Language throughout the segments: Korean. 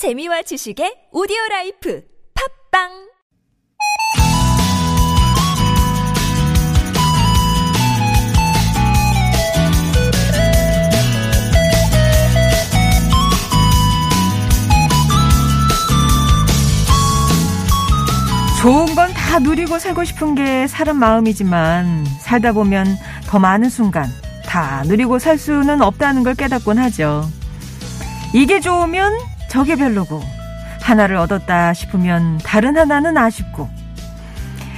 재미와 지식의 오디오 라이프 팟빵 좋은 건 다 누리고 살고 싶은 게 사람 마음이지만 살다 보면 더 많은 순간 다 누리고 살 수는 없다는 걸 깨닫곤 하죠. 이게 좋으면 저게 별로고 하나를 얻었다 싶으면 다른 하나는 아쉽고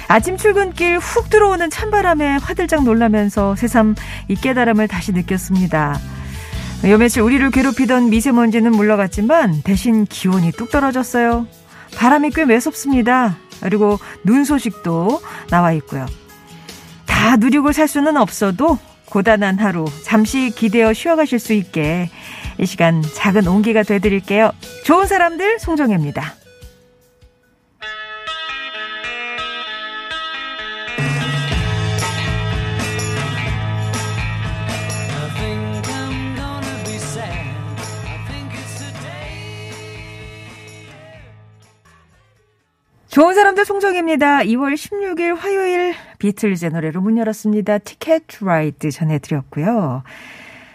아침 출근길 훅 들어오는 찬바람에 화들짝 놀라면서 새삼 이 깨달음을 다시 느꼈습니다. 요 며칠 우리를 괴롭히던 미세먼지는 물러갔지만 대신 기온이 뚝 떨어졌어요. 바람이 꽤 매섭습니다. 그리고 눈 소식도 나와 있고요. 다 누리고 살 수는 없어도 고단한 하루 잠시 기대어 쉬어가실 수 있게 이 시간 작은 온기가 되드릴게요. 좋은 사람들 송정혜입니다. 좋은 사람들 송정입니다. 2월 16일 화요일 비틀즈의 노래로 문 열었습니다. 티켓 라이드 전해드렸고요.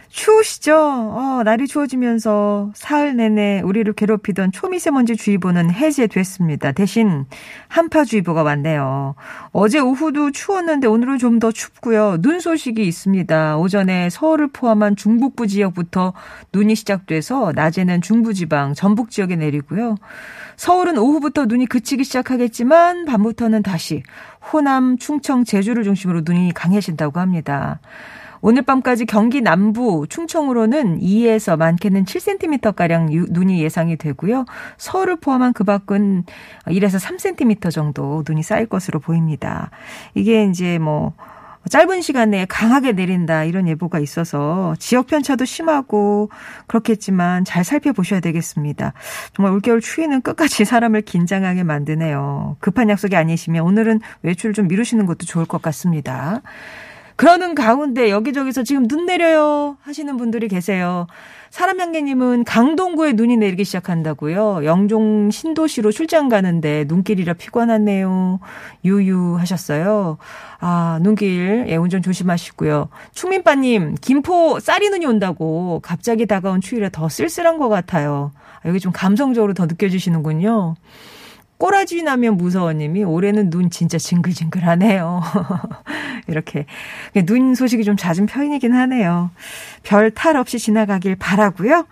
추우시죠? 어, 날이 추워지면서 사흘 내내 우리를 괴롭히던 초미세먼지 주의보는 해제됐습니다. 대신 한파주의보가 왔네요. 어제 오후도 추웠는데 오늘은 좀 더 춥고요. 눈 소식이 있습니다. 오전에 서울을 포함한 중북부 지역부터 눈이 시작돼서 낮에는 중부지방, 전북 지역에 내리고요. 서울은 오후부터 눈이 그치기 시작하겠지만 밤부터는 다시 호남, 충청, 제주를 중심으로 눈이 강해진다고 합니다. 오늘 밤까지 경기 남부, 충청으로는 2에서 많게는 7cm가량 눈이 예상이 되고요. 서울을 포함한 그 밖은 1에서 3cm 정도 눈이 쌓일 것으로 보입니다. 이게 이제 뭐, 짧은 시간 내에 강하게 내린다 이런 예보가 있어서 지역 편차도 심하고 그렇겠지만 잘 살펴보셔야 되겠습니다. 정말 올겨울 추위는 끝까지 사람을 긴장하게 만드네요. 급한 약속이 아니시면 오늘은 외출 좀 미루시는 것도 좋을 것 같습니다. 그러는 가운데 여기저기서 지금 눈 내려요 하시는 분들이 계세요. 사람향기님은 강동구에 눈이 내리기 시작한다고요. 영종 신도시로 출장 가는데 눈길이라 피곤하네요. 유유 하셨어요. 아, 눈길, 예, 운전 조심하시고요. 충민빠님, 김포 쌀이 눈이 온다고 갑자기 다가온 추위라 더 쓸쓸한 것 같아요. 아, 여기 좀 감성적으로 더 느껴지시는군요. 꼬라지 나면 무서워님이 올해는 눈 진짜 징글징글하네요. 이렇게 눈 소식이 좀 잦은 편이긴 하네요. 별 탈 없이 지나가길 바라고요.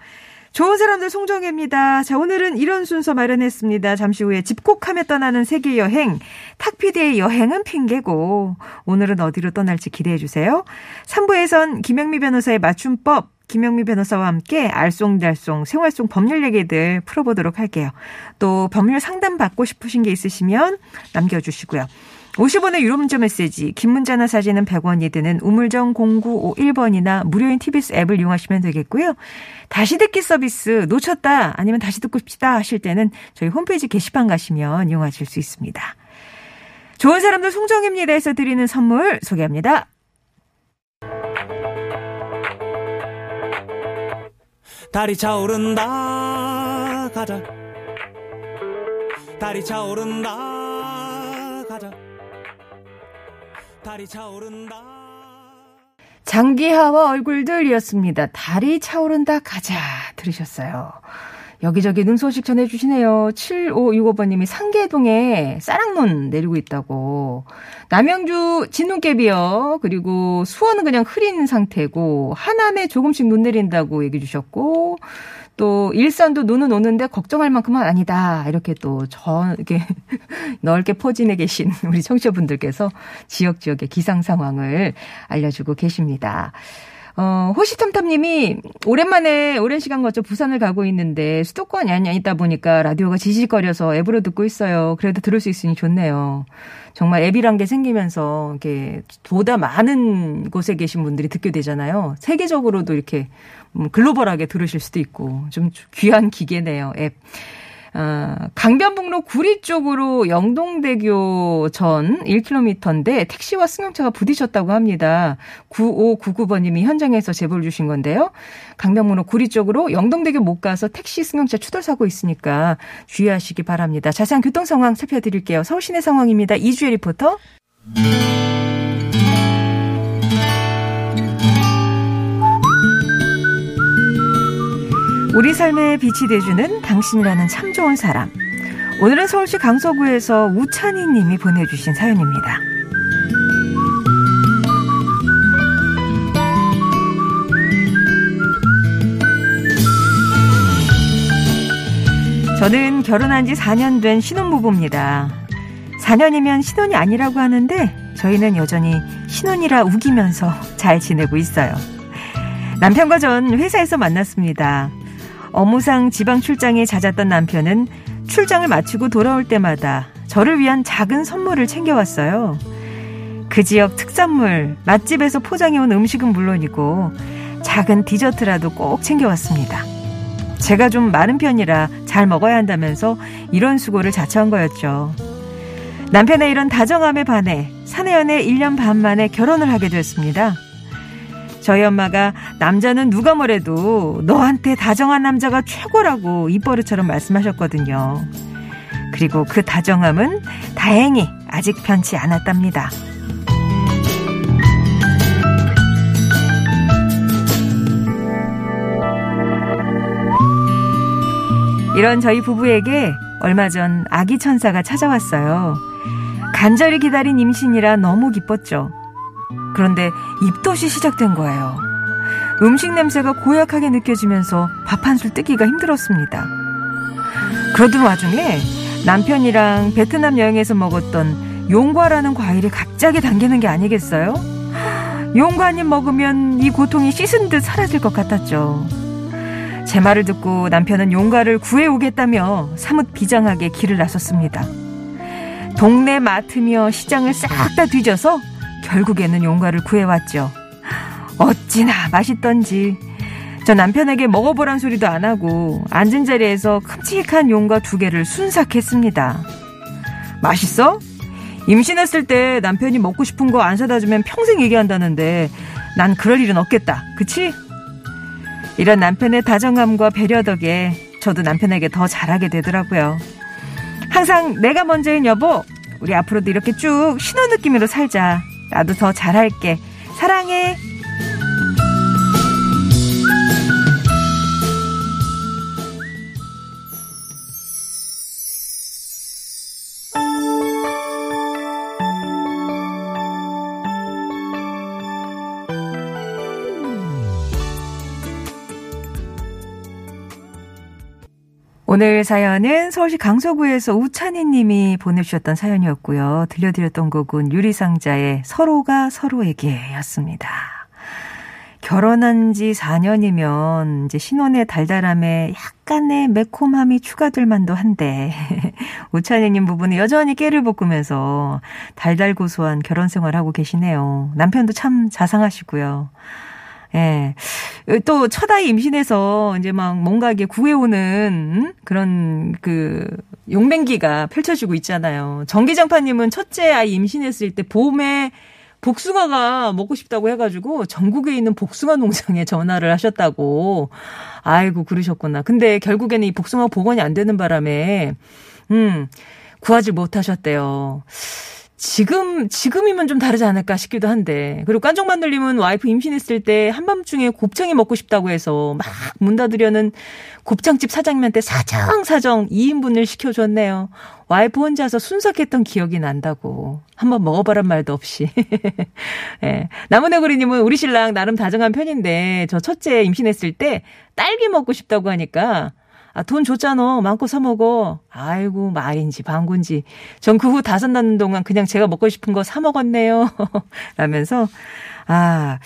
좋은 사람들 송정혜입니다. 자, 오늘은 이런 순서 마련했습니다. 잠시 후에 집콕하며 떠나는 세계 여행. 탁피디의 여행은 핑계고 오늘은 어디로 떠날지 기대해 주세요. 3부에선 김영미 변호사의 맞춤법 김영미 변호사와 함께 알쏭달쏭 생활 속 법률 얘기들 풀어보도록 할게요. 또 법률 상담 받고 싶으신 게 있으시면 남겨주시고요. 50원의 유료 문자 메시지, 긴 문자나 사진은 100원이 드는 우물정 0951번이나 무료인 TBS 앱을 이용하시면 되겠고요. 다시 듣기 서비스 놓쳤다 아니면 다시 듣고 싶다 하실 때는 저희 홈페이지 게시판 가시면 이용하실 수 있습니다. 좋은 사람들 송정입니다에서 드리는 선물 소개합니다. 달이 차오른다. 가자. 달이 차오른다. 가자. 달이 차오른다. 장기하와 얼굴들이었습니다. 달이 차오른다. 가자. 들으셨어요. 여기저기 눈 소식 전해주시네요. 7565번님이 상계동에 쌀랑눈 내리고 있다고. 남양주 진눈깨비요. 그리고 수원은 그냥 흐린 상태고, 하남에 조금씩 눈 내린다고 얘기해 주셨고, 또 일산도 눈은 오는데 걱정할 만큼은 아니다. 이렇게 또저 이렇게 넓게 포진해 계신 우리 청취자분들께서 지역 지역의 기상 상황을 알려주고 계십니다. 어, 호시탐탐님이 오랜만에 오랜 시간 거쳐 부산을 가고 있는데 수도권이 아니다 보니까 라디오가 지직거려서 앱으로 듣고 있어요. 그래도 들을 수 있으니 좋네요. 정말 앱이란 게 생기면서 이렇게 보다 많은 곳에 계신 분들이 듣게 되잖아요. 세계적으로도 이렇게 음, 글로벌하게 들으실 수도 있고 좀 귀한 기계네요. 앱. 어, 강변북로 구리 쪽으로 영동대교 전 1km인데 택시와 승용차가 부딪혔다고 합니다. 9599번님이 현장에서 제보를 주신 건데요. 강변북로 구리 쪽으로 영동대교 못 가서 택시 승용차 추돌사고 있으니까 주의하시기 바랍니다. 자세한 교통 상황 살펴드릴게요. 서울 시내 상황입니다. 이주혜 리포터. 우리 삶에 빛이 돼주는 당신이라는 참 좋은 사람. 오늘은 서울시 강서구에서 우찬희 님이 보내주신 사연입니다. 저는 결혼한 지 4년 된 신혼부부입니다. 4년이면 신혼이 아니라고 하는데 저희는 여전히 신혼이라 우기면서 잘 지내고 있어요. 남편과 전 회사에서 만났습니다. 업무상 지방 출장에 잦았던 남편은 출장을 마치고 돌아올 때마다 저를 위한 작은 선물을 챙겨왔어요. 그 지역 특산물, 맛집에서 포장해온 음식은 물론이고 작은 디저트라도 꼭 챙겨왔습니다. 제가 좀 마른 편이라 잘 먹어야 한다면서 이런 수고를 자처한 거였죠. 남편의 이런 다정함에 반해 사내연애 1년 반 만에 결혼을 하게 되었습니다. 저희 엄마가 남자는 누가 뭐래도 너한테 다정한 남자가 최고라고 입버릇처럼 말씀하셨거든요. 그리고 그 다정함은 다행히 아직 변치 않았답니다. 이런 저희 부부에게 얼마 전 아기 천사가 찾아왔어요. 간절히 기다린 임신이라 너무 기뻤죠. 그런데 입덧이 시작된 거예요. 음식 냄새가 고약하게 느껴지면서 밥 한 술 뜨기가 힘들었습니다. 그러던 와중에 남편이랑 베트남 여행에서 먹었던 용과라는 과일이 갑자기 당기는 게 아니겠어요? 용과 한입 먹으면 이 고통이 씻은 듯 사라질 것 같았죠. 제 말을 듣고 남편은 용과를 구해오겠다며 사뭇 비장하게 길을 나섰습니다. 동네 마트며 시장을 싹 다 뒤져서 결국에는 용과를 구해왔죠. 어찌나 맛있던지. 저 남편에게 먹어보란 소리도 안 하고 앉은 자리에서 큼직한 용과 두 개를 순삭했습니다. 맛있어? 임신했을 때 남편이 먹고 싶은 거 안 사다 주면 평생 얘기한다는데 난 그럴 일은 없겠다. 그치? 이런 남편의 다정함과 배려 덕에 저도 남편에게 더 잘하게 되더라고요. 항상 내가 먼저인 여보, 우리 앞으로도 이렇게 쭉 신혼 느낌으로 살자. 나도 더 잘할게. 사랑해. 오늘 사연은 서울시 강서구에서 우찬희 님이 보내주셨던 사연이었고요. 들려드렸던 곡은 유리상자의 서로가 서로에게 였습니다. 결혼한 지 4년이면 이제 신혼의 달달함에 약간의 매콤함이 추가될 만도 한데 우찬이님 부부는 여전히 깨를 볶으면서 달달 고소한 결혼 생활 하고 계시네요. 남편도 참 자상하시고요. 예. 또, 첫 아이 임신해서 이제 막 뭔가 이게 구해오는 그런 그 용맹기가 펼쳐지고 있잖아요. 정기장파님은 첫째 아이 임신했을 때 봄에 복숭아가 먹고 싶다고 해가지고 전국에 있는 복숭아 농장에 전화를 하셨다고. 아이고, 그러셨구나. 근데 결국에는 이 복숭아 복원이 안 되는 바람에, 음, 구하지 못하셨대요. 지금, 지금이면 좀 다르지 않을까 싶기도 한데. 그리고 깐종만들님은 와이프 임신했을 때 한밤중에 곱창이 먹고 싶다고 해서 막 문 닫으려는 곱창집 사장님한테 사정 사정 2인분을 시켜줬네요. 와이프 혼자서 순삭했던 기억이 난다고. 한번 먹어보란 말도 없이. 예. 나무네구리님은 우리 신랑 나름 다정한 편인데 저 첫째 임신했을 때 딸기 먹고 싶다고 하니까 아, 돈 줬잖아. 많고 사먹어. 아이고, 말인지, 방군지. 전 그 후 다섯 낳는 동안 그냥 제가 먹고 싶은 거 사먹었네요. 라면서, 아,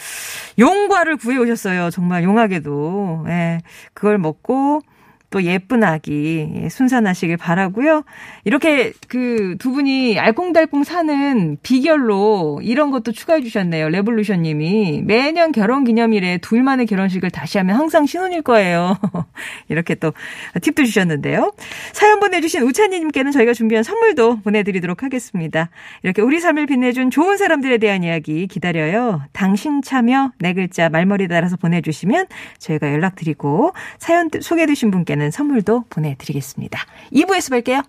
용과를 구해오셨어요. 정말 용하게도. 예. 그걸 먹고, 또 예쁜 아기 예, 순산하시길 바라고요. 이렇게 그 두 분이 알콩달콩 사는 비결로 이런 것도 추가해 주셨네요. 레볼루션 님이 매년 결혼 기념일에 둘만의 결혼식을 다시 하면 항상 신혼일 거예요. 이렇게 또 팁도 주셨는데요. 사연 보내 주신 우찬이 님께는 저희가 준비한 선물도 보내 드리도록 하겠습니다. 이렇게 우리 삶을 빛내준 좋은 사람들에 대한 이야기 기다려요. 당신 참여 네 글자 말머리 달아서 보내 주시면 저희가 연락 드리고 사연 소개해 주신 분께는 선물도 보내드리겠습니다. 2부에서 뵐게요.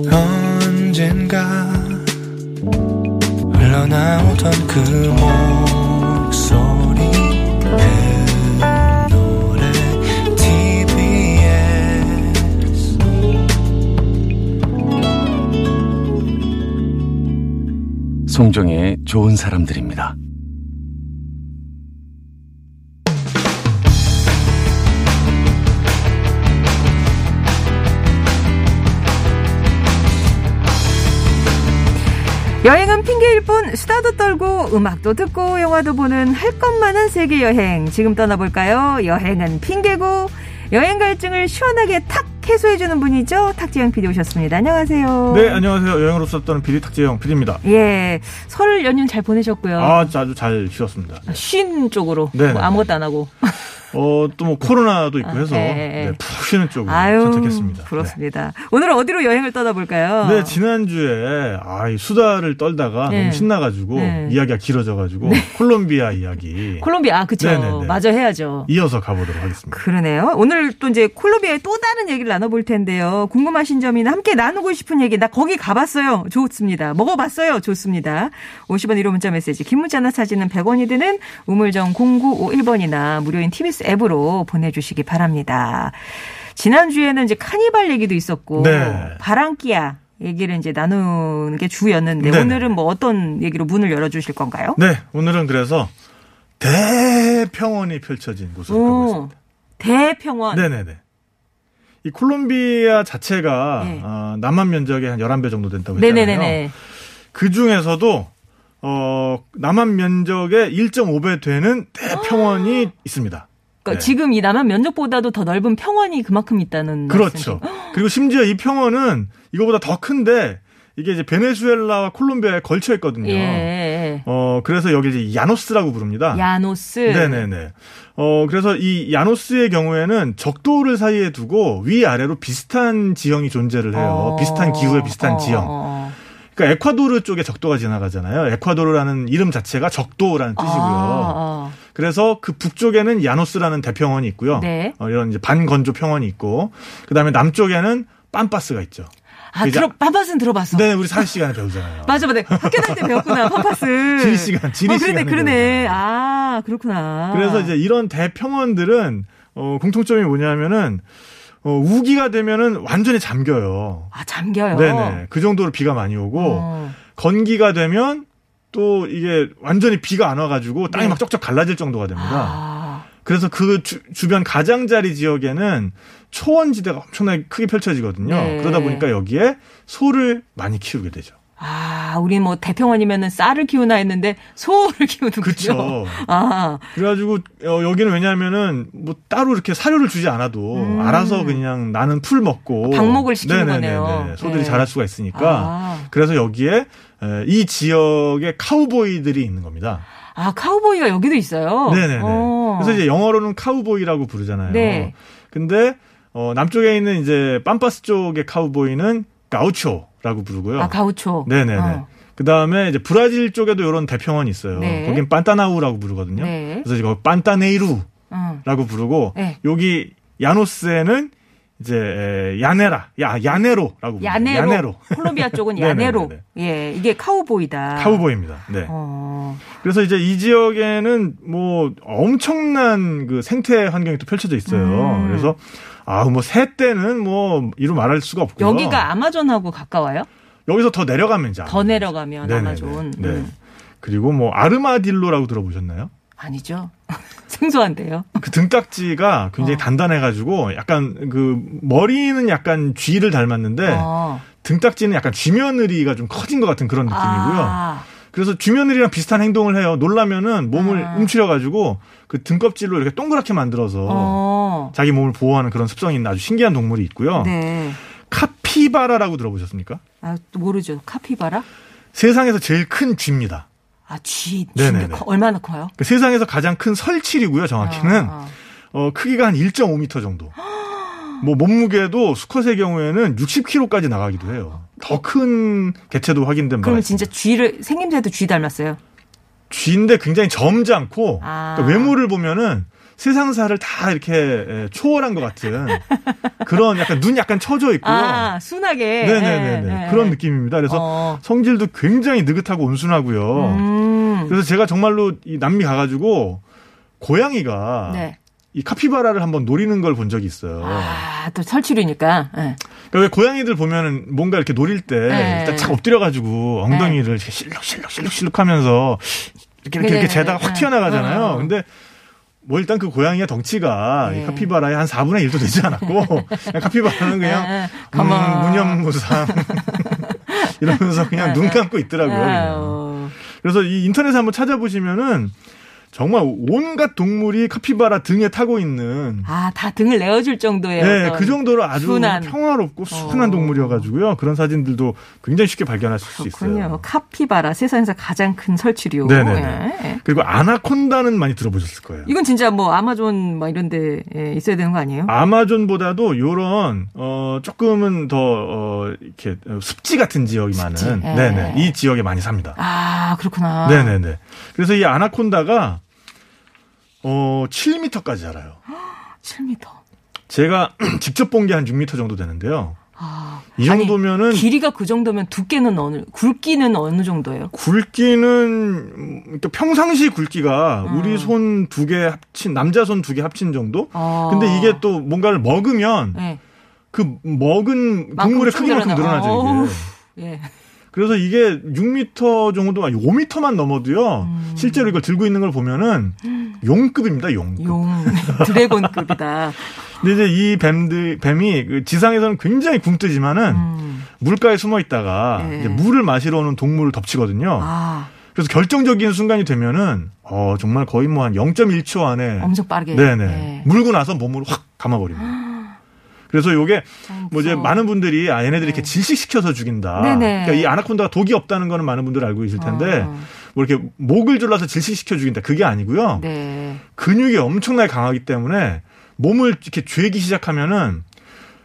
언젠가 흘러나오던 그 목소리 내 노래 TBS 송정의 좋은 사람들입니다. 핑계일 뿐 수다도 떨고 음악도 듣고 영화도 보는 할 것만한 세계 여행 지금 떠나볼까요? 여행은 핑계고 여행 갈증을 시원하게 탁 해소해주는 분이죠. 탁지영 PD 오셨습니다. 안녕하세요. 네, 안녕하세요. 여행으로 썼던 비리 탁재영 PD입니다. 예, 설 연휴 잘 보내셨고요. 아, 아주 잘 쉬었습니다. 네. 쉰 쪽으로 네, 뭐 네, 아무것도 안 하고. 어, 또 뭐 코로나도 있고 아, 해서 예, 예. 네, 푹 쉬는 쪽으로 아유, 선택했습니다. 부럽습니다. 오늘은 어디로 여행을 떠나볼까요? 네, 네, 지난주에 아, 이 수다를 떨다가 네. 너무 신나가지고 네. 이야기가 길어져가지고 콜롬비아 이야기 콜롬비아, 아, 그쵸. 네, 네, 네. 마저 해야죠. 이어서 가보도록 하겠습니다. 그러네요. 오늘 또 이제 콜롬비아의 또 다른 얘기를 나눠볼 텐데요. 궁금하신 점이나 함께 나누고 싶은 얘기, 나 거기 가봤어요. 좋습니다. 먹어봤어요. 좋습니다. 50원 1호 문자 메시지, 긴 문자나 사진은 100원이 드는 우물정 0951번이나 무료인 TBS 앱으로 보내주시기 바랍니다. 지난주에는 이제 카니발 얘기도 있었고, 네. 바랑키아 얘기를 이제 나누는 게 주였는데, 네네. 오늘은 뭐 어떤 얘기로 문을 열어주실 건가요? 네, 오늘은 그래서 대평원이 펼쳐진 곳으로 오, 가보겠습니다. 대평원. 네네네. 이 콜롬비아 자체가 네. 어, 남한 면적의 한 11배 정도 된다고 했잖아요. 네네네네. 그 중에서도 어 남한 면적의 1.5배 되는 대평원이 있습니다. 그러니까 네. 지금 이 남한 면적보다도 더 넓은 평원이 그만큼 있다는 그렇죠. 그리고 심지어 이 평원은 이거보다 더 큰데 이게 이제 베네수엘라와 콜롬비아에 걸쳐 있거든요. 예. 어 그래서 여기 이제 야노스라고 부릅니다. 야노스. 네네네. 어, 그래서 이 야노스의 경우에는 적도를 사이에 두고 위 아래로 비슷한 지형이 존재를 해요. 어. 비슷한 기후에 비슷한 어, 지형. 어. 그러니까 에콰도르 쪽에 적도가 지나가잖아요. 에콰도르라는 이름 자체가 적도라는 뜻이고요. 아, 그래서 그 북쪽에는 야노스라는 대평원이 있고요. 네. 어, 이런 이제 반건조 평원이 있고, 그 다음에 남쪽에는 빰빠스가 있죠. 아, 이제- 들어, 팜파스는 들어봤어. 네, 우리 사회 시간에 배우잖아요. 맞아, 맞아. 학교 다닐 때 배웠구나, 팜파스. 지리 시간, 지리 어, 그러네, 시간에 그러네. 배우잖아요. 아, 그렇구나. 그래서 이제 이런 대평원들은 어, 공통점이 뭐냐면은 어, 우기가 되면은 완전히 잠겨요. 아, 잠겨요. 네네. 그 정도로 비가 많이 오고 어. 건기가 되면 또 이게 완전히 비가 안 와가지고 땅이 네. 막 쩍쩍 갈라질 정도가 됩니다. 아, 그래서 그 주, 주변 가장자리 지역에는 초원지대가 엄청나게 크게 펼쳐지거든요. 네. 그러다 보니까 여기에 소를 많이 키우게 되죠. 아, 우리 뭐 대평원이면은 쌀을 키우나 했는데 소를 키우는군요. 그쵸. 아, 그래가지고 어, 여기는 왜냐하면은 뭐 따로 이렇게 사료를 주지 않아도 음. 알아서 그냥 나는 풀 먹고 방목을 시키는 네네네네. 거네요. 소들이 네. 자랄 수가 있으니까 아. 그래서 여기에 에, 이 지역에 카우보이들이 있는 겁니다. 아, 카우보이가 여기도 있어요. 네네네. 어. 그래서 이제 영어로는 카우보이라고 부르잖아요. 네. 근데 어, 남쪽에 있는 이제 빰빠스 쪽의 카우보이는 가우초라고 부르고요. 아, 가우초. 네네네. 어. 그 다음에 이제 브라질 쪽에도 이런 대평원이 있어요. 네. 거긴 빤타나우라고 부르거든요. 네. 그래서 이거 pantaneiro 어. 라고 부르고 네. 여기 야노스에는 이제 에, llanera, 야 llanero라고. llanero. llanero. 콜롬비아 쪽은. llanero. 예, 이게 카우보이다. 카우보이입니다. 네. 어. 그래서 이제 이 지역에는 뭐 엄청난 그 생태 환경이 또 펼쳐져 있어요. 음. 그래서 아뭐 새 때는 뭐 이루 말할 수가 없고요. 여기가 아마존하고 가까워요? 여기서 더 내려가면 이제 더 내려가면 네네네. 아마존. 네. 음. 그리고 뭐 아르마딜로라고 들어보셨나요? 아니죠. 생소한데요. 그 등딱지가 굉장히 어. 단단해가지고 약간 그 머리는 약간 쥐를 닮았는데 어. 등딱지는 약간 쥐며느리가 좀 커진 것 같은 그런 느낌이고요. 아, 그래서 쥐며느리랑 비슷한 행동을 해요. 놀라면은 몸을 아. 움츠려가지고 그 등껍질로 이렇게 동그랗게 만들어서 어. 자기 몸을 보호하는 그런 습성이 있는 아주 신기한 동물이 있고요. 네. 카피바라라고 들어보셨습니까? 아, 또 모르죠. 카피바라? 세상에서 제일 큰 쥐입니다. 아, 쥐. 커- 얼마나 커요? 그 세상에서 가장 큰 설치류고요. 정확히는 아, 아. 어, 크기가 한 1.5m 정도. 뭐 몸무게도 수컷의 경우에는 60kg까지 나가기도 해요. 더 큰 개체도 확인된 그러면 있습니다. 진짜 쥐를 생김새도 쥐 닮았어요. 쥐인데 굉장히 점잖고 아. 그러니까 외모를 보면은 세상사를 다 이렇게 에, 초월한 것 같은 그런 약간 눈 약간 처져 있고요. 아, 순하게. 네네네네 네, 그런 네. 느낌입니다. 그래서 어. 성질도 굉장히 느긋하고 온순하고요. 음. 그래서 제가 정말로 이 남미 가가지고 고양이가 네. 이 카피바라를 한번 노리는 걸 본 적이 있어요. 아, 또 설치류니까. 네. 그러니까 왜 고양이들 보면은 뭔가 이렇게 노릴 때 네. 일단 착 엎드려가지고 엉덩이를 이렇게 실룩실룩 실룩실룩 하면서 이렇게 이렇게, 네, 이렇게 재다가 네, 확 네. 튀어나가잖아요. 어. 근데 뭐 일단 그 고양이의 덩치가 네. 이 카피바라의 한 4분의 1도 되지 않았고 카피바라는 그냥 네, 음, 가만. 무념무상 이러면서 그냥 눈 감고 있더라고요. 그냥. 아유. 그래서 이 인터넷에 한번 찾아보시면은 정말 온갖 동물이 카피바라 등에 타고 있는 아, 다 등을 내어줄 정도의 네, 그 정도로 아주 순한. 평화롭고 순한 어. 동물이어가지고요. 그런 사진들도 굉장히 쉽게 발견하실 수 그렇군요. 있어요. 카피바라 세상에서 가장 큰 설치류. 네네네. 예. 그리고 아나콘다는 많이 들어보셨을 거예요. 이건 진짜 뭐 아마존 막 이런 데 예, 있어야 되는 거 아니에요? 아마존보다도 요런 어 조금은 더 어, 이렇게 습지 같은 지역이 습지. 많은 예. 네네 이 지역에 많이 삽니다. 아, 그렇구나. 네네네. 그래서 이 아나콘다가 어 7m까지 자라요. 7m. 제가 직접 본 게 한 6m 정도 되는데요. 아. 이 아니, 정도면은 길이가 그 정도면 두께는 어느 굵기는 어느 정도예요? 굵기는 음, 그러니까 평상시 굵기가 음. 우리 손 두 개 합친 남자 손 두 개 합친 정도. 어. 근데 이게 또 뭔가를 먹으면 네. 그 먹은 동물의 만큼 크기만큼 늘어나- 늘어나죠 이게. 예. 그래서 이게 6m 정도, 아니 5m만 넘어도요. 음. 실제로 이걸 들고 있는 걸 보면은 용급입니다, 용급. 용 드래곤급이다. 근데 이제 이 뱀들 뱀이 그 지상에서는 굉장히 굶뜨지만은 음. 물가에 숨어 있다가 네. 이제 물을 마시러 오는 동물을 덮치거든요. 아, 그래서 결정적인 순간이 되면은 어 정말 거의 뭐 한 0.1초 안에 엄청 빠르게. 네네 예. 물고 나서 몸으로 확 감아버립니다. 그래서 요게 참뭐 이제. 많은 분들이 아 얘네들이 이렇게 네. 질식시켜서 죽인다. 네네. 그러니까 이 아나콘다가 독이 없다는 거는 많은 분들 알고 계실 텐데 어. 뭐 이렇게 목을 졸라서 질식시켜 죽인다. 그게 아니고요. 네. 근육이 엄청나게 강하기 때문에 몸을 이렇게 죄기 시작하면은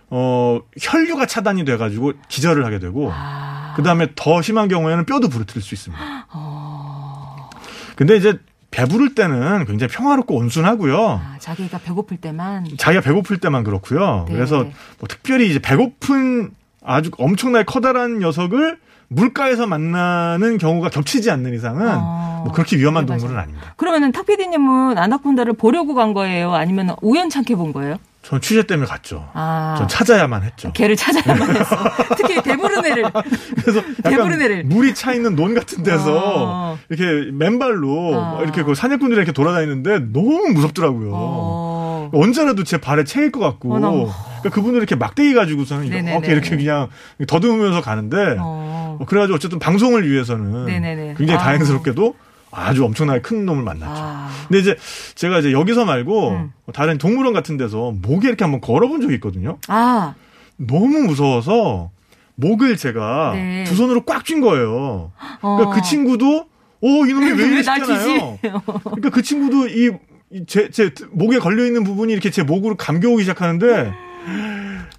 어 혈류가 차단이 돼 가지고 기절을 하게 되고 아. 그 다음에 더 심한 경우에는 뼈도 부러뜨릴 수 있습니다. 어. 근데 이제 배부를 때는 굉장히 평화롭고 온순하고요. 아, 자기가 배고플 때만. 자기가 배고플 때만 그렇고요. 네. 그래서 뭐 특별히 이제 배고픈 아주 엄청나게 커다란 녀석을 물가에서 만나는 경우가 겹치지 않는 이상은 어. 뭐 그렇게 위험한 네, 동물은. 아닙니다. 그러면은 탁피디님은 아나콘다를 보려고 간 거예요? 아니면 우연찮게 본 거예요? 전 취재 때문에 갔죠. 아. 전 찾아야만 했죠. 개를 찾아야만 했어. 특히 애를. 그래서. 약간 물이 차 있는 논 같은 데서 어. 이렇게 맨발로 어. 이렇게 그 사냥꾼들이 이렇게 돌아다니는데 너무 무섭더라고요. 어. 언제라도 제 발에 채일 것 같고. 어, 너무. 그러니까 그분들 이렇게 막대기 가지고서는 네네네. 이렇게 이렇게 그냥 더듬으면서 가는데 어. 어, 그래가지고 어쨌든 방송을 위해서는 네네네. 굉장히 아. 다행스럽게도 아주 엄청나게 큰 놈을 만났죠. 아. 근데 이제 제가 이제 여기서 말고 음. 다른 동물원 같은 데서 목에 이렇게 한번 걸어본 적이 있거든요. 아. 너무 무서워서 목을 제가 네. 두 손으로 꽉 쥔 거예요. 어. 그러니까 그 친구도 어 이놈이 왜 이래. 쥐지? 그러니까 그 친구도 이제제 목에 걸려 있는 부분이 이렇게 제 목으로 감겨오기 시작하는데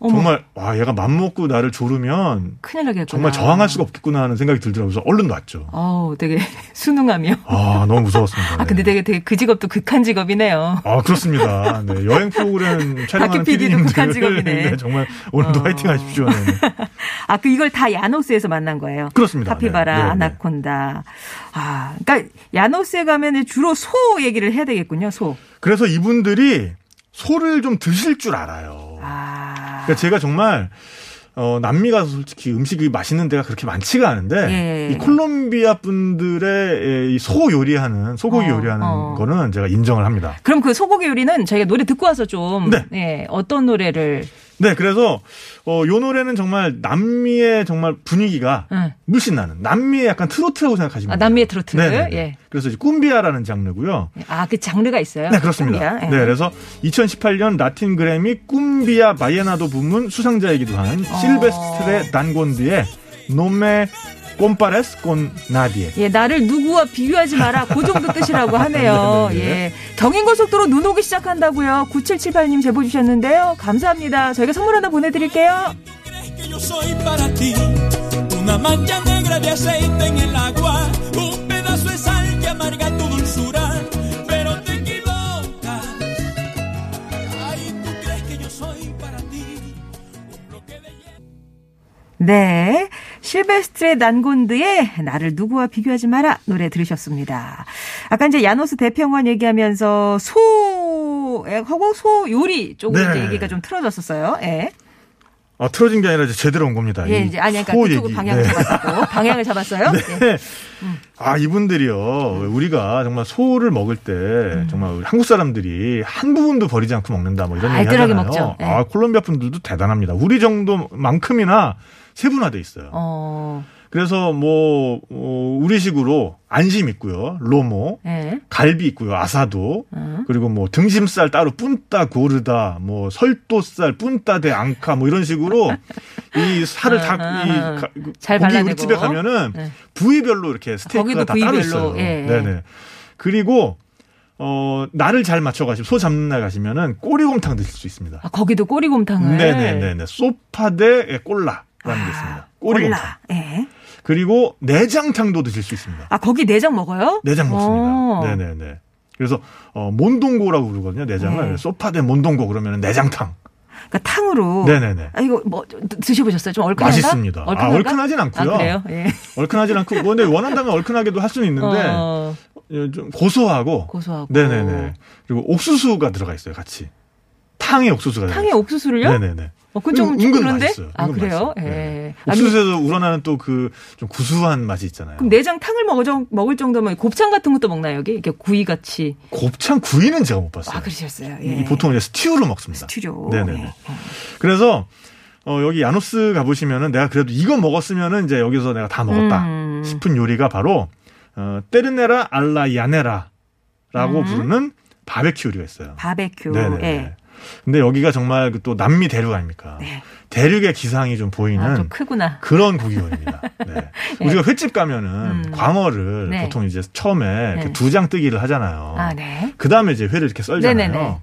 어머. 정말 와 얘가 맘 먹고 나를 조르면 큰일 나겠구나. 정말 저항할 수가 없겠구나 하는 생각이 들더라고요. 그래서 얼른 놨죠. 어우, 되게 순응하며. 아 너무 무서웠습니다. 아, 근데 네. 되게, 되게 그 직업도 극한 직업이네요. 아 그렇습니다. 네, 여행 프로그램 촬영하는 PD도 극한 직업이네. 정말 오늘도 어. 화이팅 하십시오. 네. 아, 그 이걸 다 야노스에서 만난 거예요. 그렇습니다. 카피바라, 네, 네, 네. 아나콘다. 아, 그러니까 야노스에 가면 주로 소 얘기를 해야 되겠군요. 소. 그래서 이분들이 소를 좀 드실 줄 알아요. 아. 그러니까 제가 정말 어, 남미 가서 솔직히 음식이 맛있는 데가 그렇게 많지가 않은데 예, 예. 이 콜롬비아 분들의 이 소 요리하는 소고기 어, 요리하는 어. 거는 제가 인정을 합니다. 그럼 그 소고기 요리는 저희가 노래 듣고 와서 좀 네. 예, 어떤 노래를 네, 그래서 어, 요 노래는 정말 남미의 정말 분위기가 응. 물씬 나는 남미의 약간 트로트라고 생각하시면 아, 돼요. 남미의 트로트. 네네네. 예. 그래서 이제 꿈비아라는 장르고요. 아, 그 장르가 있어요? 네, 그렇습니다. 예. 네, 그래서 2018년 라틴 그래미 꿈비아 마이에나도 부문 수상자이기도 한 어. 실베스트레 단곤드의 노메 꼼파레스 콘 나디에. 예, 나를 누구와 비교하지 마라. 그 정도 뜻이라고 하네요. 예. 경인고속도로 눈 오기 시작한다고요. 9778님 제보 주셨는데요. 감사합니다. 저희가 선물 하나 보내드릴게요. 네. 실베스트의 난곤드의 나를 누구와 비교하지 마라 노래 들으셨습니다. 아까 이제 야노스 대평원 얘기하면서 소하고 소 요리 쪽으로 네. 얘기가 좀 틀어졌었어요. 예. 아, 틀어진 게 아니라 이제 제대로 온 겁니다. 예, 이 이제 아니 그러니까 그쪽으로 얘기. 방향을 네. 잡았고 방향을 잡았어요. 예. 네. 아, 이분들이요. 우리가 정말 소를 먹을 때 음. 정말 한국 사람들이 한 부분도 버리지 않고 먹는다 뭐 이런 얘기 하잖아요. 먹죠. 네. 아, 콜롬비아 분들도 대단합니다. 우리 정도만큼이나 세분화돼 있어요. 어. 그래서 뭐 어, 우리식으로 안심 있고요. 로모, 예. 갈비 있고요. 아사도. 어. 그리고 뭐 등심살 따로 뚠따 고르다, 뭐 설도살 뚠따 대 앙카 뭐 이런 식으로 이 살을 다 아하. 이 가- 잘 고기 발라내고. 우리 집에 가면은 네. 부위별로 이렇게 스테이크가 다 따로 있어요. 예. 네네. 그리고 어 날을 잘 맞춰 가시고 소 잡는 날 가시면은 꼬리곰탕 드실 수 있습니다. 아, 거기도 꼬리곰탕을. 네네네네. 소파 대 꼴라라는 게 있습니다. 꼬리곰탕. 아. 예. 그리고 내장탕도 드실 수 있습니다. 아, 거기 내장 먹어요? 내장 어. 먹습니다. 네네네. 그래서 어 몬동고라고 부르거든요. 내장을 네. 소파대 몬동고 그러면 내장탕. 그러니까 탕으로. 네네네. 아, 이거 뭐 드- 드셔보셨어요? 좀 얼큰한가? 맛있습니다. 아, 얼큰한가? 얼큰하진 않고요. 아, 그래요? 예. 얼큰하진 않고 뭐 근데 원한다면 얼큰하게도 할 수는 있는데 어, 예, 좀 고소하고 고소하고. 네네네. 그리고 옥수수가 들어가 있어요, 같이. 탕에 옥수수가 탕에 옥수수를요? 네네네. 어, 그건 좀, 은- 좀 그런데? 맛있어요. 아, 그래요? 맛있어요. 예. 네. 옥수수에서 우러나는 또 그 좀 구수한 맛이 있잖아요. 그럼 내장 탕을 먹을, 먹을 정도면 곱창 같은 것도 먹나요, 여기? 이렇게 구이 같이. 곱창 구이는 제가 못 봤어요. 아, 그러셨어요. 이 예. 보통 이제 스튜로 먹습니다. 스튜디오. 네네네. 예. 그래서 어, 여기 야노스 가보시면은 내가 그래도 이거 먹었으면은 이제 여기서 내가 다 먹었다 음. 싶은 요리가 바로 어, 때르네라 알라 야네라라고 음. 부르는 바베큐 요리가 있어요. 바베큐. 네네. 예. 근데 여기가 정말 그또 남미 대륙 아닙니까? 네. 대륙의 기상이 좀 보이는 아, 좀 크구나. 그런 고기원입니다. 네. 우리가 횟집 가면은 음. 광어를 네. 보통 이제 처음에 네. 두장 뜨기를 하잖아요. 아, 네. 그 다음에 이제 회를 이렇게 썰잖아요. 네네네.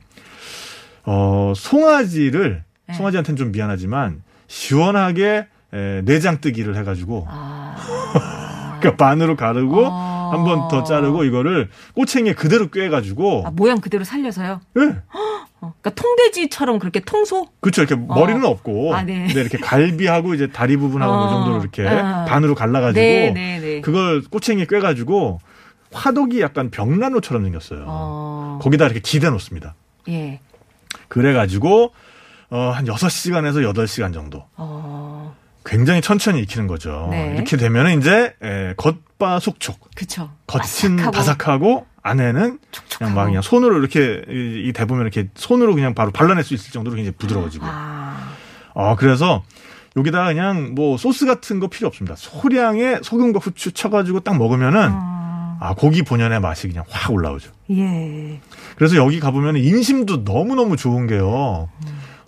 어, 송아지를, 네. 송아지한테는 좀 미안하지만, 시원하게 에, 내장 뜨기를 해가지고, 아. 그러니까 반으로 가르고, 어. 한번 더 자르고, 이거를 꼬챙이에 그대로 꿰가지고, 아, 모양 그대로 살려서요? 예. 어, 그러니까 통돼지처럼 그렇게 통소? 그렇죠. 이렇게 머리는 없고, 아, 네. 근데 이렇게 갈비하고 이제 다리 부분하고 어. 그 정도로 이렇게 아. 반으로 갈라가지고, 네, 네, 네. 그걸 꼬챙이에 꿰가지고, 화덕이 약간 벽난로처럼 생겼어요. 어. 거기다 이렇게 기대 놓습니다. 예. 그래가지고, 어, 한 6시간에서 8시간 정도. 어. 굉장히 천천히 익히는 거죠. 네. 이렇게 되면 이제 에, 겉바 속촉, 그쵸. 겉은 바삭하고 바삭하고 안에는 그냥 막 그냥 손으로 이렇게 이, 이 대보면 이렇게 손으로 그냥 바로 발라낼 수 있을 정도로 굉장히 부드러워지고. 아. 어 그래서 여기다가 그냥 뭐 소스 같은 거 필요 없습니다. 소량의 소금과 후추 쳐가지고 딱 먹으면은 아. 아 고기 본연의 맛이 그냥 확 올라오죠. 예. 그래서 여기 가보면 인심도 너무너무 좋은 게요.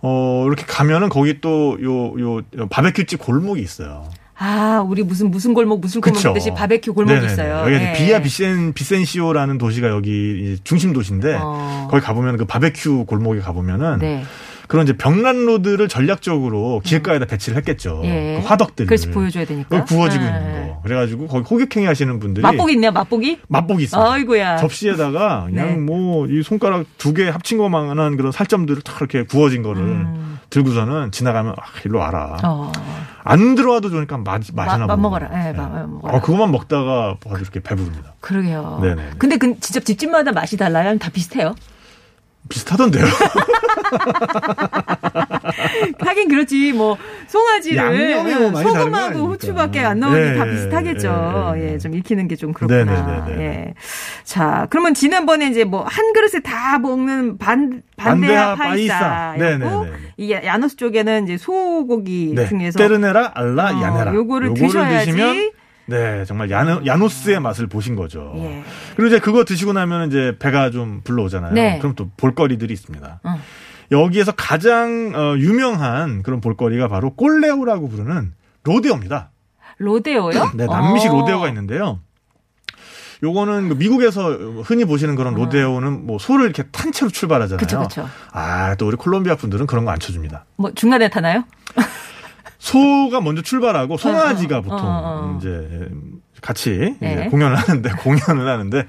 어, 이렇게 가면은 거기 또 요, 요, 요 바베큐집 골목이 있어요. 아, 우리 무슨 무슨 골목 무슨 골목 그쵸. 듯이 바베큐 골목이 네네네. 있어요. 여기 예. 비아 비센 비센시오라는 도시가 여기 중심 도시인데 어. 거기 가보면 그 바베큐 골목에 가보면은 네. 그런 이제 벽난로들을 전략적으로 길가에다 배치를 했겠죠. 예. 그 화덕들을. 그래서 보여줘야 되니까. 구워지고 예. 있는 거. 그래가지고 거기 호객행위 하시는 분들이 맛보기 있네요, 맛보기? 맛보기 있어요. 아이고야. 접시에다가 그냥 네. 뭐이 손가락 두 개 합친 것만한 그런 살점들을 딱 이렇게 구워진 거를 음. 들고서는 지나가면 아, 일로 와라. 어. 안 들어와도 좋으니까 맛, 맛이나 맛. 먹어라. 예, 맛 먹어라. 어, 그것만 먹다가 봐도 이렇게 배부릅니다. 그러게요. 네네. 근데 그 진짜 집집마다 맛이 달라요? 아니면 다 비슷해요? 비슷하던데요. 하긴 그렇지. 뭐 송아지를 뭐 소금하고? 후추밖에 안 넣으니 예, 다 예, 비슷하겠죠. 예, 예. 좀 익히는 게 좀 그렇구나. 네네네네. 예. 자, 그러면 지난번에 이제 뭐 한 그릇에 다 먹는 반 반대하 파이사였고. 이 야노스 쪽에는 이제 소고기 네. 중에서 때르네라 알라 어, 야네라. 요거를 드셔야지. 드시면 네, 정말 야노, 야노스의 맛을 보신 거죠. 예. 그리고 이제 그거 드시고 나면 이제 배가 좀 불러오잖아요. 네. 그럼 또 볼거리들이 있습니다. 어. 여기에서 가장 어, 유명한 그런 볼거리가 바로 꼴레오라고 부르는 로데오입니다. 로데오요? 네, 남미식 어. 로데오가 있는데요. 요거는 그 미국에서 흔히 보시는 그런 로데오는 뭐 소를 이렇게 탄 채로 출발하잖아요. 어. 그쵸, 그쵸. 아, 또 우리 콜롬비아 분들은 그런 거 안 쳐줍니다. 뭐 중간에 타나요? 소가 먼저 출발하고 송아지가 어, 어, 보통 어, 어. 이제 같이 네. 이제 공연을 하는데 공연을 하는데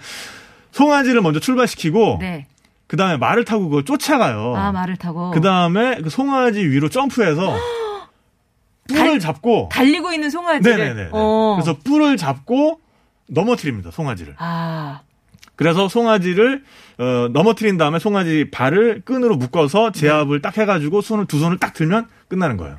송아지를 먼저 출발시키고 네. 그 다음에 말을 타고 그걸 쫓아가요. 아 말을 타고 그 다음에 그 송아지 위로 점프해서 뿔을 잡고 달리고 있는 송아지를. 네네네. 어. 그래서 뿔을 잡고 넘어뜨립니다 송아지를. 아 그래서 송아지를 어, 넘어뜨린 다음에 송아지 발을 끈으로 묶어서 제압을 딱 해가지고 손을 두 손을 딱 들면 끝나는 거예요.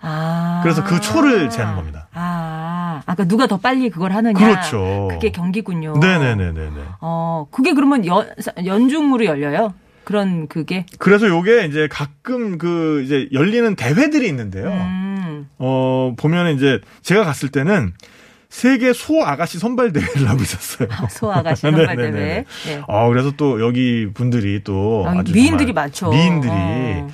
아. 그래서 그 초를 재는 겁니다. 아, 아까 누가 더 빨리 그걸 하느냐. 그렇죠. 그게 경기군요. 네네네네네. 어, 그게 그러면 연, 연중으로 열려요? 그런 그게? 그래서 요게 이제 가끔 그 이제 열리는 대회들이 있는데요. 음. 어 보면 이제 제가 갔을 때는 세계 소 아가씨 선발 대회를 하고 있었어요. 소 아가씨 선발 네네네. 대회. 예. 아 그래서 또 여기 분들이 또 아, 아주 미인들이 많죠. 미인들이 어.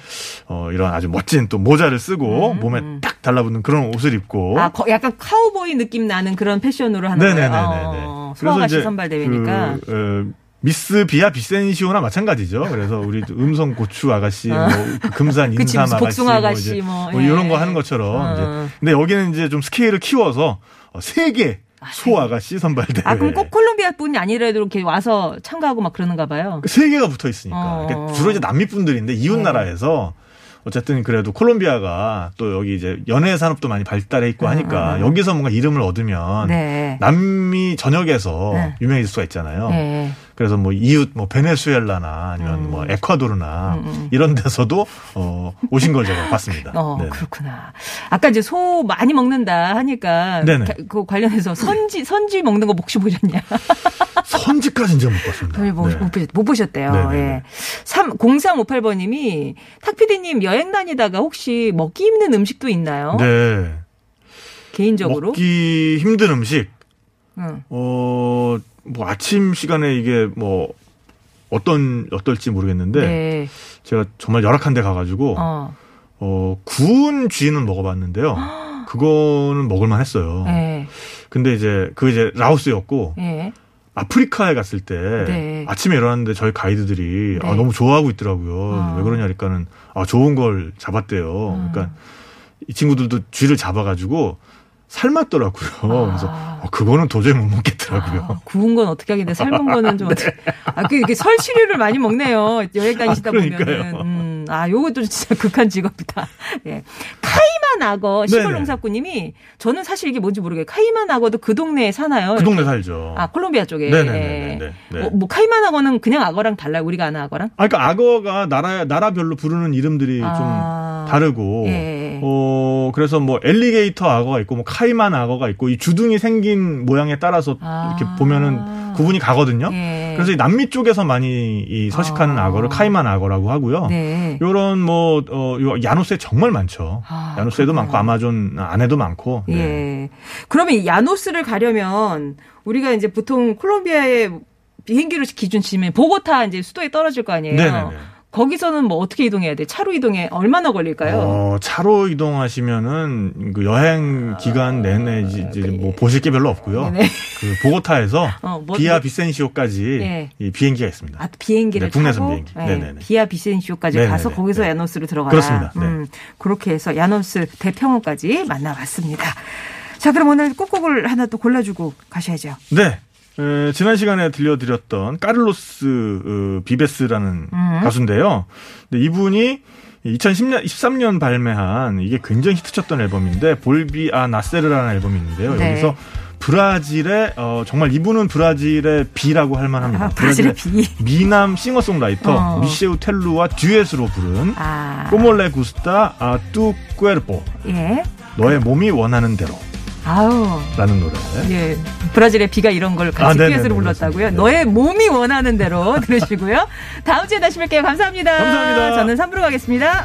어, 이런 아주 멋진 또 모자를 쓰고 음, 몸에 음. 딱 달라붙는 그런 옷을 입고 아, 거- 약간 카우보이 느낌 나는 그런 패션으로 하는 거예요. 네네네네. 어, 소 아가씨 선발 대회니까. 그, 어, 미스 비아 비센시오나 마찬가지죠. 그래서 우리 음성 고추 아가씨, 뭐, 그 금산 그치, 인삼 무슨 아가씨, 뭐, 아가씨, 뭐, 뭐 예. 이런 거 하는 것처럼. 어. 이제. 근데 여기는 이제 좀 스케일을 키워서 어, 세계 소 아가씨 선발 대회. 아, 그럼 꼭 콜롬비아 분이 아니라도 이렇게 와서 참가하고 막 그러는가 봐요. 그세 개가 붙어 있으니까. 어. 그러니까 주로 이제 남미 분들인데 이웃 네. 나라에서 어쨌든 그래도 콜롬비아가 또 여기 이제 연예 산업도 많이 발달해 있고 하니까 음, 음, 음. 여기서 뭔가 이름을 얻으면 네. 남미 전역에서 네. 유명해질 수가 있잖아요. 네. 그래서 뭐 이웃 뭐 베네수엘라나 아니면 뭐 에콰도르나 음, 음. 이런 데서도 어 오신 걸 제가 봤습니다. 어, 네네. 그렇구나. 아까 이제 소 많이 먹는다 하니까 네네. 가- 그 관련해서 선지 선지 먹는 거 혹시 보셨냐? 선지까지는 제가 못 봤습니다. 못, 못, 네. 못 보셨대요. 네네네. 예. 3, 0358번 님이 탁피디님 여행 다니다가 혹시 먹기 힘든 음식도 있나요? 네. 개인적으로? 먹기 힘든 음식. 응. 어, 뭐 아침 시간에 이게 뭐 어떤 어떨지 모르겠는데 네. 제가 정말 열악한 데 가가지고 어, 어. 구운 쥐는 먹어봤는데요. 그거는 먹을만 했어요. 예. 근데 이제 그 이제 라오스였고 예. 아프리카에 갔을 때 네. 아침에 일어났는데 저희 가이드들이 네. 아, 너무 좋아하고 있더라고요. 어. 왜 그러냐니까는 아, 좋은 걸 잡았대요. 음. 그러니까 이 친구들도 쥐를 잡아가지고 삶았더라고요. 그래서 어, 그거는 도저히 못 먹겠더라고요. 아, 구운 건 어떻게 하겠는데 삶은 거는 좀 어떻게. 아, 그, 이게 설치류를 많이 먹네요. 여행 다니시다 아. 보면은. 음, 아, 요것도 진짜 극한 직업이다. 예. 카이만 악어, 네네. 시골 농사꾼님이 저는 사실 이게 뭔지 모르겠어요. 카이만 악어도 그 동네에 사나요? 그 동네 살죠. 아, 콜롬비아 쪽에. 네네네네네. 네. 뭐, 뭐 카이만 악어는 그냥 악어랑 달라요. 우리가 아는 악어랑? 아, 그러니까 악어가 나라 나라별로 부르는 이름들이 아. 좀 다르고, 예. 어 그래서 뭐 엘리게이터 악어가 있고, 뭐 카이만 악어가 있고, 이 주둥이 생긴 모양에 따라서 아. 이렇게 보면은 구분이 가거든요. 예. 그래서 이 남미 쪽에서 많이 이 서식하는 아. 악어를 카이만 악어라고 하고요. 네. 요런 뭐, 어, 요 야노스에 정말 많죠. 아, 야노스에도 그렇구나. 많고, 아마존 안에도 많고. 네. 예. 그러면 이 야노스를 가려면 우리가 이제 보통 콜롬비아에 비행기로 기준 치면 보고타 이제 수도에 떨어질 거 아니에요. 네네네. 거기서는 뭐 어떻게 이동해야 돼? 차로 이동해 얼마나 걸릴까요? 어, 차로 이동하시면은 그 여행 기간 내내 이제 이제 뭐 보실 게 별로 없고요. 아, 네네. 그 보고타에서 어, 뭐- 비아 뭐- 비센시오까지 예. 이 비행기가 있습니다. 아, 비행기를 네, 국내선 비행기. 예, 네네네. 비아 비센시오까지 네네네. 가서 거기서 네. 야노스로 들어가라. 그렇습니다. 네. 음, 그렇게 해서 야노스 대평원까지 만나봤습니다. 자, 그럼 오늘 꼭 곡을 하나 또 골라주고 가셔야죠. 네. 에, 지난 시간에 들려드렸던 까를로스 어, 비베스라는 음. 가수인데요. 근데 이분이 2010년 13년 발매한 이게 굉장히 히트쳤던 앨범인데 Volví a Nacer라는 앨범이 있는데요. 네. 여기서 브라질의 어, 정말 이분은 브라질의 비라고 할 만합니다. 아, 브라질의 비. 미남 싱어송라이터 어. 미셰우 텔루와 듀엣으로 부른 아, Como Le Gusta a Tu Cuerpo 예. 너의 몸이 원하는 대로 아우, 라는 노래. 예. 브라질의 비가 이런 걸 같이 아, 듀엣으로 불렀다고요. 그렇습니다. 너의 몸이 원하는 대로 들으시고요. 다음 주에 다시 뵐게요. 감사합니다. 감사합니다. 저는 3부로 가겠습니다.